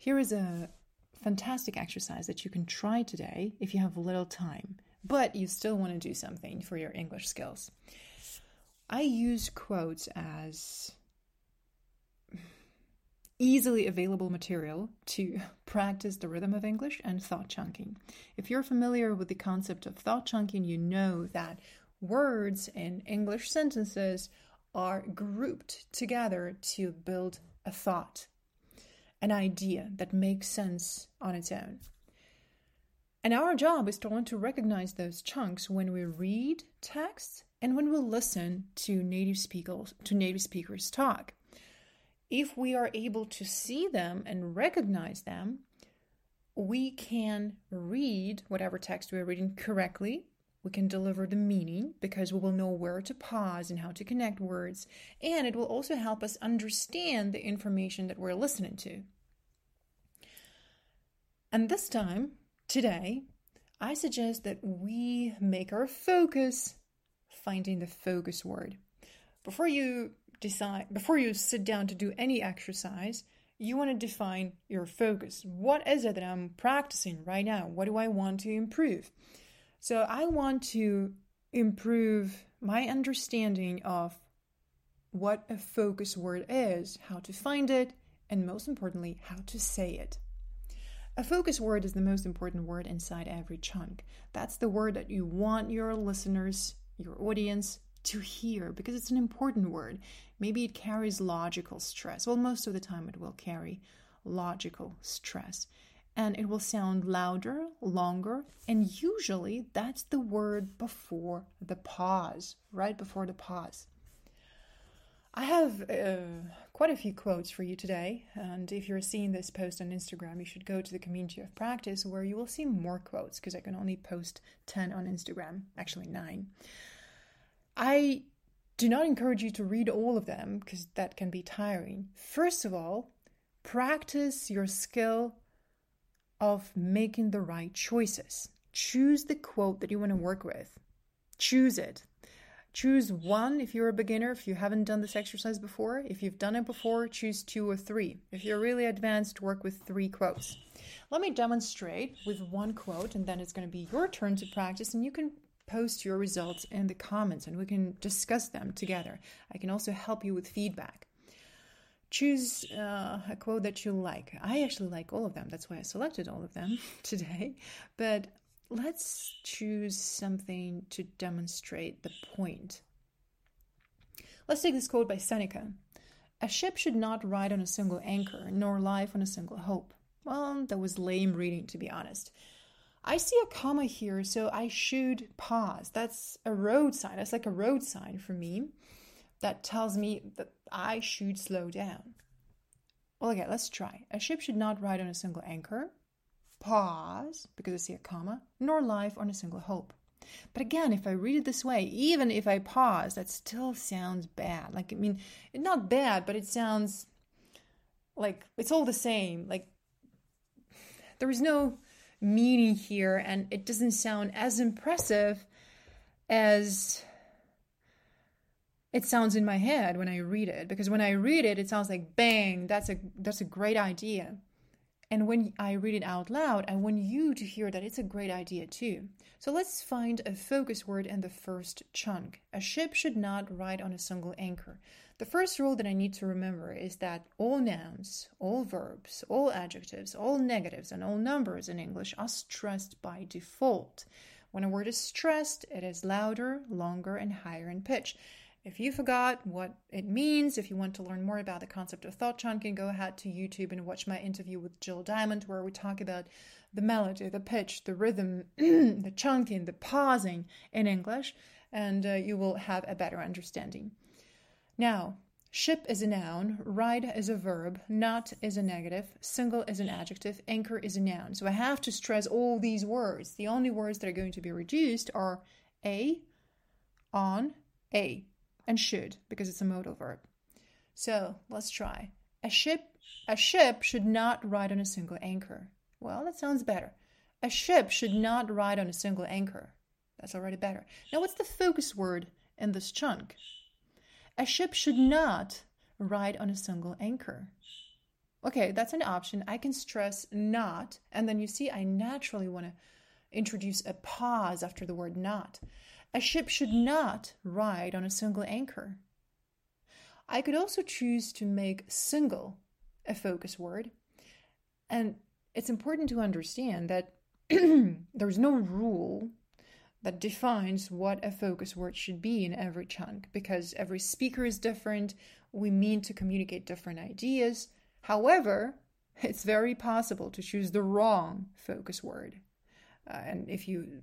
Here is a fantastic exercise that you can try today if you have little time, but you still want to do something for your English skills. I use quotes as easily available material to practice the rhythm of English and thought chunking. If you're familiar with the concept of thought chunking, you know that words in English sentences are grouped together to build a thought, an idea that makes sense on its own. And our job is to learn to recognize those chunks when we read texts and when we listen to native speakers to native speakers talk. If we are able to see them and recognize them, we can read whatever text we are reading correctly. We can deliver the meaning because we will know where to pause and how to connect words. And it will also help us understand the information that we're listening to. And this time, today, I suggest that we make our focus finding the focus word. Before you decide, before you sit down to do any exercise, you want to define your focus. What is it that I'm practicing right now? What do I want to improve? So, I want to improve my understanding of what a focus word is, how to find it, and most importantly, how to say it. A focus word is the most important word inside every chunk. That's the word that you want your listeners your audience to hear because it's an important word. Maybe it carries logical stress. Well, most of the time it will carry logical stress. And it will sound louder, longer, and usually that's the word before the pause, right before the pause. I have uh, quite a few quotes for you today, and if you're seeing this post on Instagram, you should go to the community of practice where you will see more quotes because I can only post 10 on Instagram, actually, nine. I do not encourage you to read all of them because that can be tiring. First of all, practice your skill of making the right choices. Choose the quote that you want to work with. Choose it. Choose one if you're a beginner, if you haven't done this exercise before. If you've done it before, choose two or three. If you're really advanced, work with three quotes. Let me demonstrate with one quote, and then it's going to be your turn to practice, and you can post your results in the comments and we can discuss them together. I can also help you with feedback. Choose uh, a quote that you like. I actually like all of them. That's why I selected all of them today. But let's choose something to demonstrate the point. Let's take this quote by Seneca A ship should not ride on a single anchor, nor life on a single hope. Well, that was lame reading, to be honest. I see a comma here, so I should pause. That's a road sign. That's like a road sign for me that tells me that I should slow down. Well, okay, let's try. A ship should not ride on a single anchor, pause, because I see a comma, nor life on a single hope. But again, if I read it this way, even if I pause, that still sounds bad. Like, I mean, not bad, but it sounds like it's all the same. Like, there is no meaning here, and it doesn't sound as impressive as it sounds in my head when I read it. Because when I read it, it sounds like bang, that's a that's a great idea. And when I read it out loud, I want you to hear that it's a great idea too. So let's find a focus word in the first chunk. A ship should not ride on a single anchor. The first rule that I need to remember is that all nouns, all verbs, all adjectives, all negatives, and all numbers in English are stressed by default. When a word is stressed, it is louder, longer, and higher in pitch. If you forgot what it means, if you want to learn more about the concept of thought chunking, go ahead to YouTube and watch my interview with Jill Diamond, where we talk about the melody, the pitch, the rhythm, the chunking, the pausing in English, and uh, you will have a better understanding. Now, ship is a noun, ride is a verb, not is a negative, single is an adjective, anchor is a noun. So I have to stress all these words. The only words that are going to be reduced are a, on, a and should because it's a modal verb. So let's try. A ship a ship should not ride on a single anchor. Well, that sounds better. A ship should not ride on a single anchor. That's already better. Now, what's the focus word in this chunk? A ship should not ride on a single anchor. Okay, that's an option. I can stress not. And then you see, I naturally want to introduce a pause after the word not. A ship should not ride on a single anchor. I could also choose to make single a focus word. And it's important to understand that there's no rule that defines what a focus word should be in every chunk because every speaker is different. We mean to communicate different ideas. However, it's very possible to choose the wrong focus word. Uh, and if you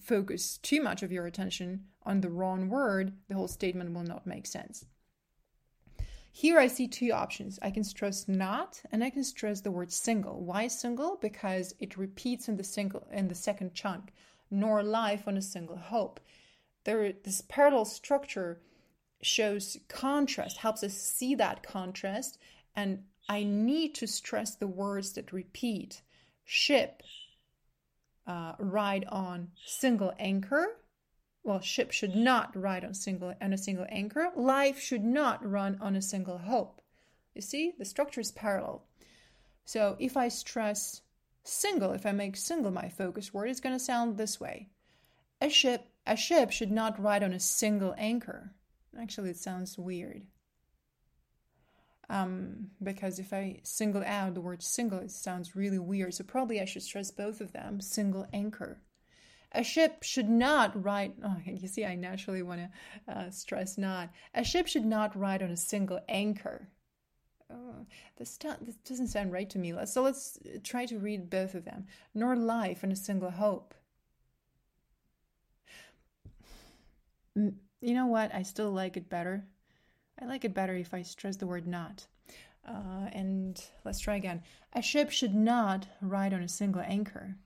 focus too much of your attention on the wrong word, the whole statement will not make sense. Here I see two options. I can stress not and I can stress the word single. Why single? Because it repeats in the single in the second chunk, nor life on a single hope. There this parallel structure shows contrast, helps us see that contrast, and I need to stress the words that repeat. Ship, uh, ride on single anchor. Well, ship should not ride on single on a single anchor. Life should not run on a single hope. You see, the structure is parallel. So if I stress single, if I make single my focus word, it's going to sound this way. A ship, a ship should not ride on a single anchor. Actually, it sounds weird. Um, because if I single out the word single, it sounds really weird. So probably I should stress both of them single anchor. A ship should not ride. Oh, you see, I naturally want to uh, stress not. A ship should not ride on a single anchor. Oh, this, this doesn't sound right to me. So let's try to read both of them. Nor life on a single hope. You know what? I still like it better I like it better if I stress the word not. Uh, and let's try again. A ship should not ride on a single anchor.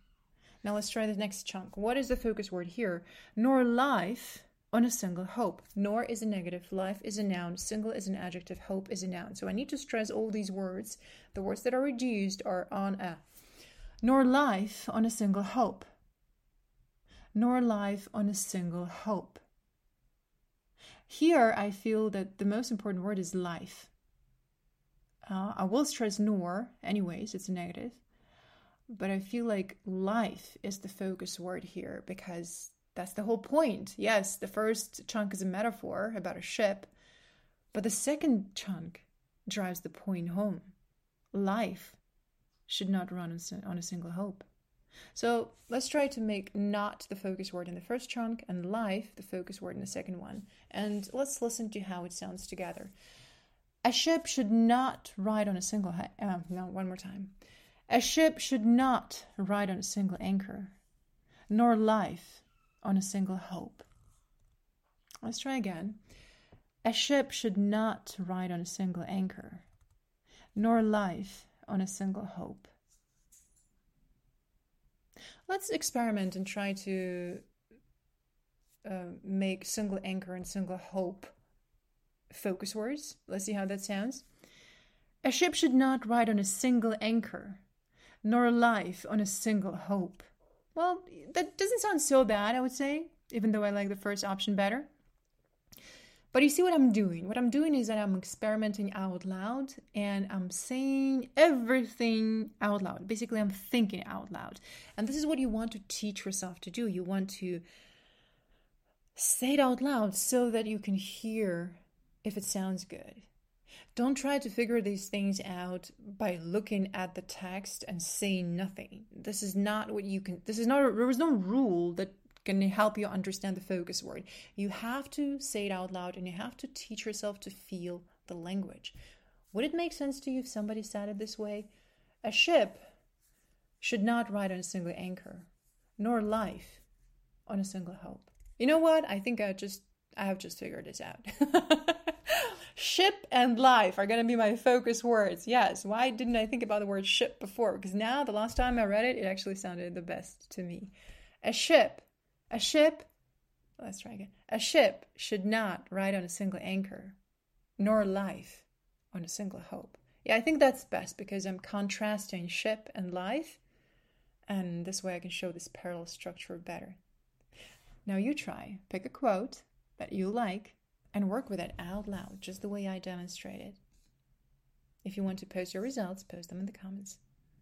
Now let's try the next chunk. What is the focus word here? Nor life on a single hope. Nor is a negative, life is a noun, single is an adjective, hope is a noun. So I need to stress all these words. The words that are reduced are on a. Nor life on a single hope. Nor life on a single hope. Here, I feel that the most important word is life. Uh, I will stress nor, anyways, it's a negative. But I feel like life is the focus word here because that's the whole point. Yes, the first chunk is a metaphor about a ship, but the second chunk drives the point home. Life should not run on a single hope. So let's try to make not the focus word in the first chunk and life the focus word in the second one. And let's listen to how it sounds together. A ship should not ride on a single. Uh, no, one more time. A ship should not ride on a single anchor, nor life on a single hope. Let's try again. A ship should not ride on a single anchor, nor life on a single hope let's experiment and try to uh, make single anchor and single hope focus words. Let's see how that sounds. A ship should not ride on a single anchor, nor life on a single hope. Well, that doesn't sound so bad, I would say, even though I like the first option better. But you see what I'm doing? What I'm doing is that I'm experimenting out loud and I'm saying everything out loud. Basically, I'm thinking out loud. And this is what you want to teach yourself to do. You want to say it out loud so that you can hear if it sounds good. Don't try to figure these things out by looking at the text and saying nothing. This is not what you can, this is not, there is no rule that can help you understand the focus word. You have to say it out loud and you have to teach yourself to feel the language. Would it make sense to you if somebody said it this way? A ship should not ride on a single anchor, nor life on a single hope. You know what? I think I just I have just figured this out. ship and life are going to be my focus words. Yes. Why didn't I think about the word ship before? Because now, the last time I read it, it actually sounded the best to me. A ship a ship, let's try again. A ship should not ride on a single anchor, nor life on a single hope. Yeah, I think that's best because I'm contrasting ship and life, and this way I can show this parallel structure better. Now you try, pick a quote that you like, and work with it out loud, just the way I demonstrated. If you want to post your results, post them in the comments.